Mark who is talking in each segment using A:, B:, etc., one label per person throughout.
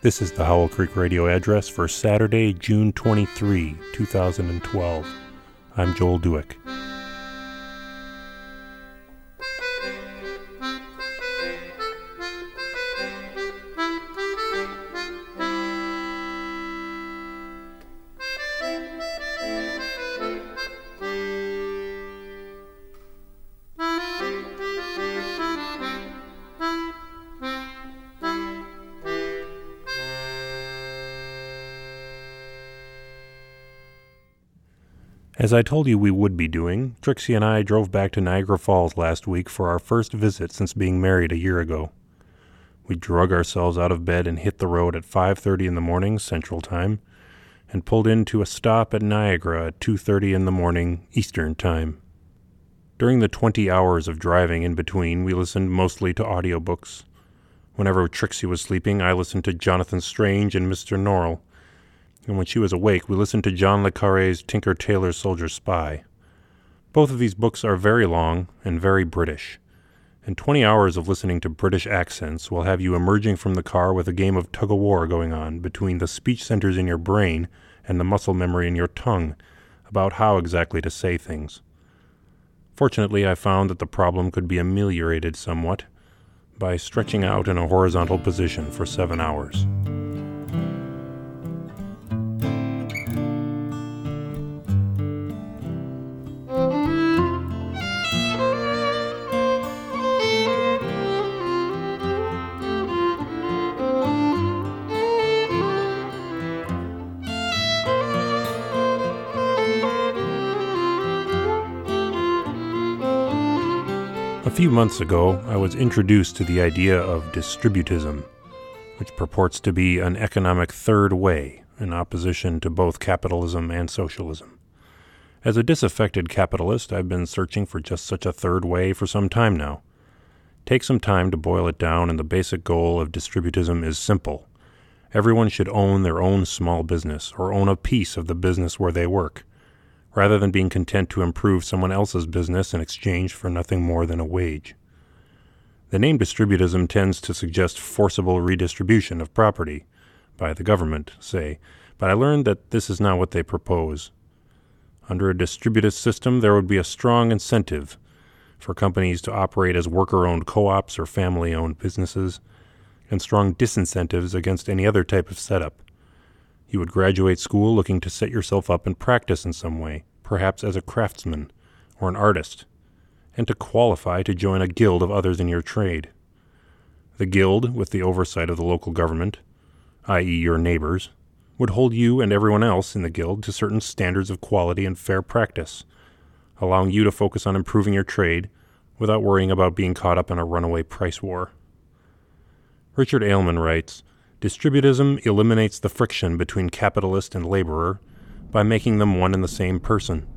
A: This is the Howell Creek Radio address for Saturday, June 23, 2012. I'm Joel Dueck. As I told you we would be doing, Trixie and I drove back to Niagara Falls last week for our first visit since being married a year ago. We drug ourselves out of bed and hit the road at 5:30 in the morning Central Time and pulled into a stop at Niagara at 2:30 in the morning Eastern Time. During the 20 hours of driving in between, we listened mostly to audiobooks. Whenever Trixie was sleeping, I listened to Jonathan Strange and Mr. Norrell and when she was awake, we listened to John le Carre's Tinker Tailor Soldier Spy. Both of these books are very long and very British, and 20 hours of listening to British accents will have you emerging from the car with a game of tug of war going on between the speech centers in your brain and the muscle memory in your tongue about how exactly to say things. Fortunately, I found that the problem could be ameliorated somewhat by stretching out in a horizontal position for seven hours. Few months ago, I was introduced to the idea of distributism, which purports to be an economic third way in opposition to both capitalism and socialism. As a disaffected capitalist, I've been searching for just such a third way for some time now. Take some time to boil it down, and the basic goal of distributism is simple. Everyone should own their own small business or own a piece of the business where they work rather than being content to improve someone else's business in exchange for nothing more than a wage. The name distributism tends to suggest forcible redistribution of property, by the government, say, but I learned that this is not what they propose. Under a distributist system, there would be a strong incentive for companies to operate as worker owned co ops or family owned businesses, and strong disincentives against any other type of setup. You would graduate school looking to set yourself up and practice in some way, perhaps as a craftsman or an artist, and to qualify to join a guild of others in your trade. The guild, with the oversight of the local government, i.e., your neighbors, would hold you and everyone else in the guild to certain standards of quality and fair practice, allowing you to focus on improving your trade without worrying about being caught up in a runaway price war. Richard Aylman writes Distributism eliminates the friction between capitalist and laborer by making them one and the same person.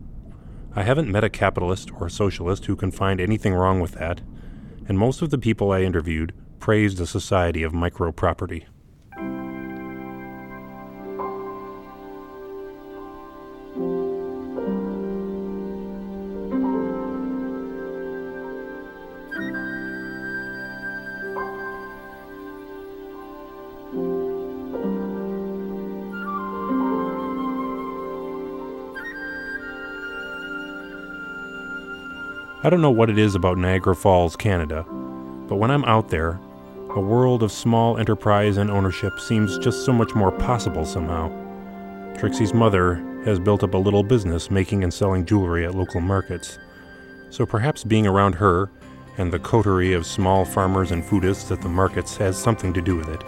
A: I haven't met a capitalist or a socialist who can find anything wrong with that, and most of the people I interviewed praised a society of micro property. I don't know what it is about Niagara Falls, Canada, but when I'm out there, a world of small enterprise and ownership seems just so much more possible somehow. Trixie's mother has built up a little business making and selling jewelry at local markets, so perhaps being around her and the coterie of small farmers and foodists at the markets has something to do with it.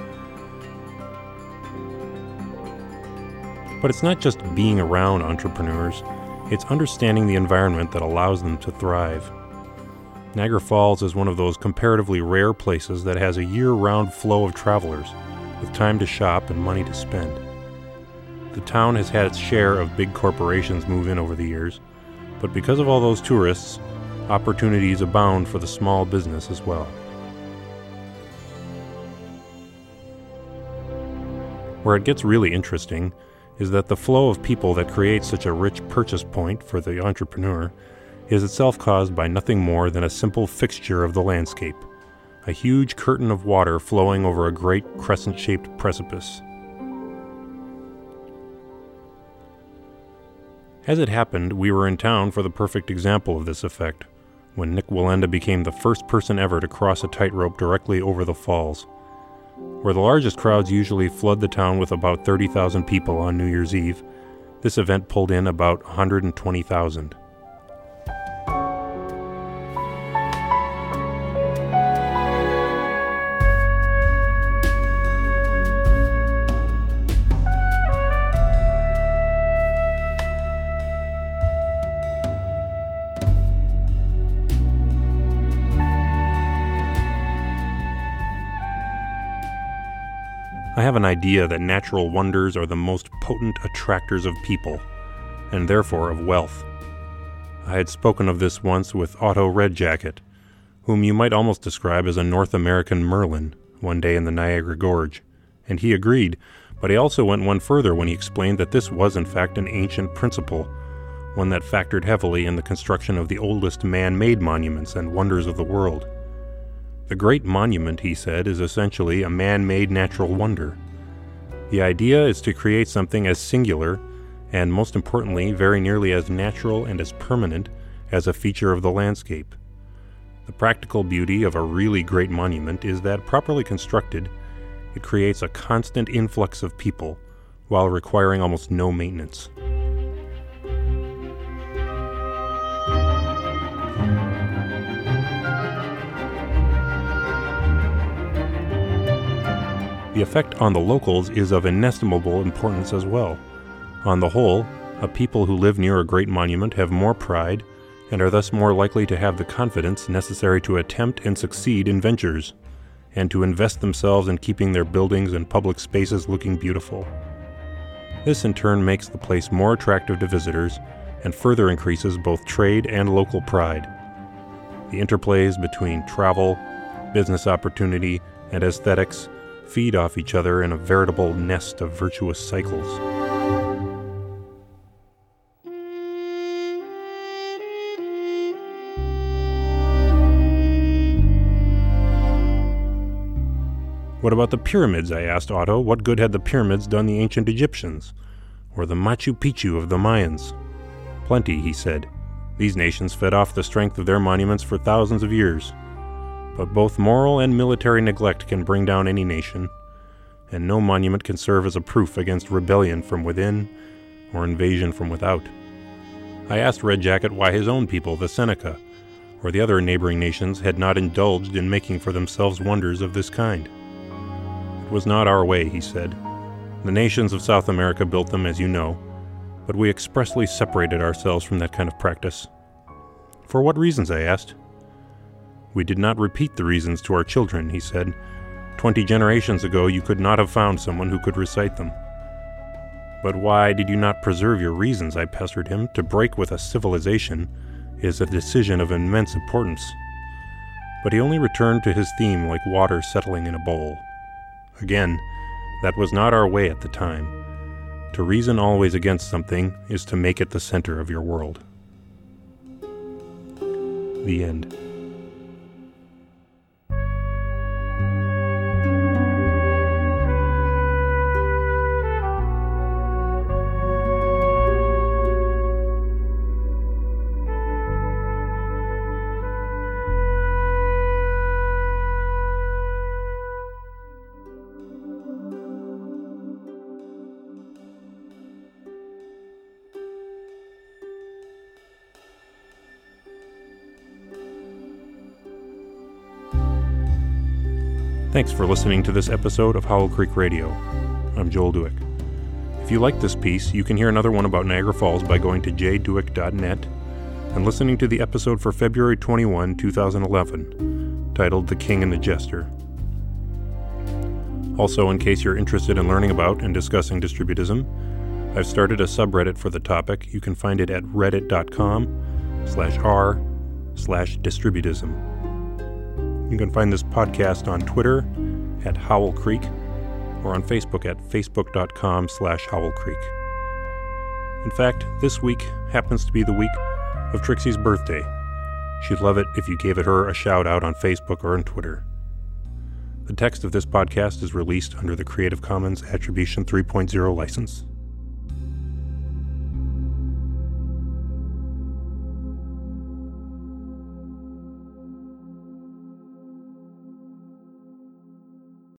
A: But it's not just being around entrepreneurs. It's understanding the environment that allows them to thrive. Niagara Falls is one of those comparatively rare places that has a year round flow of travelers with time to shop and money to spend. The town has had its share of big corporations move in over the years, but because of all those tourists, opportunities abound for the small business as well. Where it gets really interesting is that the flow of people that creates such a rich purchase point for the entrepreneur is itself caused by nothing more than a simple fixture of the landscape a huge curtain of water flowing over a great crescent shaped precipice. As it happened, we were in town for the perfect example of this effect, when Nik Wallenda became the first person ever to cross a tightrope directly over the falls. Where the largest crowds usually flood the town with about 30,000 people on New Year's Eve, this event pulled in about 120,000. I have an idea that natural wonders are the most potent attractors of people, and therefore of wealth. I had spoken of this once with Otto Redjacket, whom you might almost describe as a North American Merlin, one day in the Niagara Gorge, and he agreed, but he also went one further when he explained that this was in fact an ancient principle, one that factored heavily in the construction of the oldest man made monuments and wonders of the world. The Great Monument, he said, is essentially a man made natural wonder. The idea is to create something as singular, and most importantly, very nearly as natural and as permanent as a feature of the landscape. The practical beauty of a really great monument is that, properly constructed, it creates a constant influx of people while requiring almost no maintenance. The effect on the locals is of inestimable importance as well. On the whole, a people who live near a great monument have more pride and are thus more likely to have the confidence necessary to attempt and succeed in ventures, and to invest themselves in keeping their buildings and public spaces looking beautiful. This in turn makes the place more attractive to visitors and further increases both trade and local pride. The interplays between travel, business opportunity, and aesthetics feed off each other in a veritable nest of virtuous cycles. What about the pyramids? I asked Otto. What good had the pyramids done the ancient Egyptians? Or the Machu Picchu of the Mayans? Plenty, he said. These nations fed off the strength of their monuments for thousands of years. But both moral and military neglect can bring down any nation, and no monument can serve as a proof against rebellion from within or invasion from without. I asked Red Jacket why his own people, the Seneca, or the other neighboring nations, had not indulged in making for themselves wonders of this kind. It was not our way, he said. The nations of South America built them, as you know, but we expressly separated ourselves from that kind of practice. For what reasons? I asked. We did not repeat the reasons to our children, he said. Twenty generations ago, you could not have found someone who could recite them. But why did you not preserve your reasons? I pestered him. To break with a civilization is a decision of immense importance. But he only returned to his theme like water settling in a bowl. Again, that was not our way at the time. To reason always against something is to make it the center of your world. The end. Thanks for listening to this episode of Howell Creek Radio. I'm Joel Dueck. If you like this piece, you can hear another one about Niagara Falls by going to jdueck.net and listening to the episode for February 21, 2011, titled The King and the Jester. Also, in case you're interested in learning about and discussing distributism, I've started a subreddit for the topic. You can find it at reddit.com slash r slash distributism. You can find this podcast on Twitter at Howell Creek or on Facebook at facebook.com slash Howell Creek. In fact, this week happens to be the week of Trixie's birthday. She'd love it if you gave it her a shout out on Facebook or on Twitter. The text of this podcast is released under the Creative Commons Attribution 3.0 license.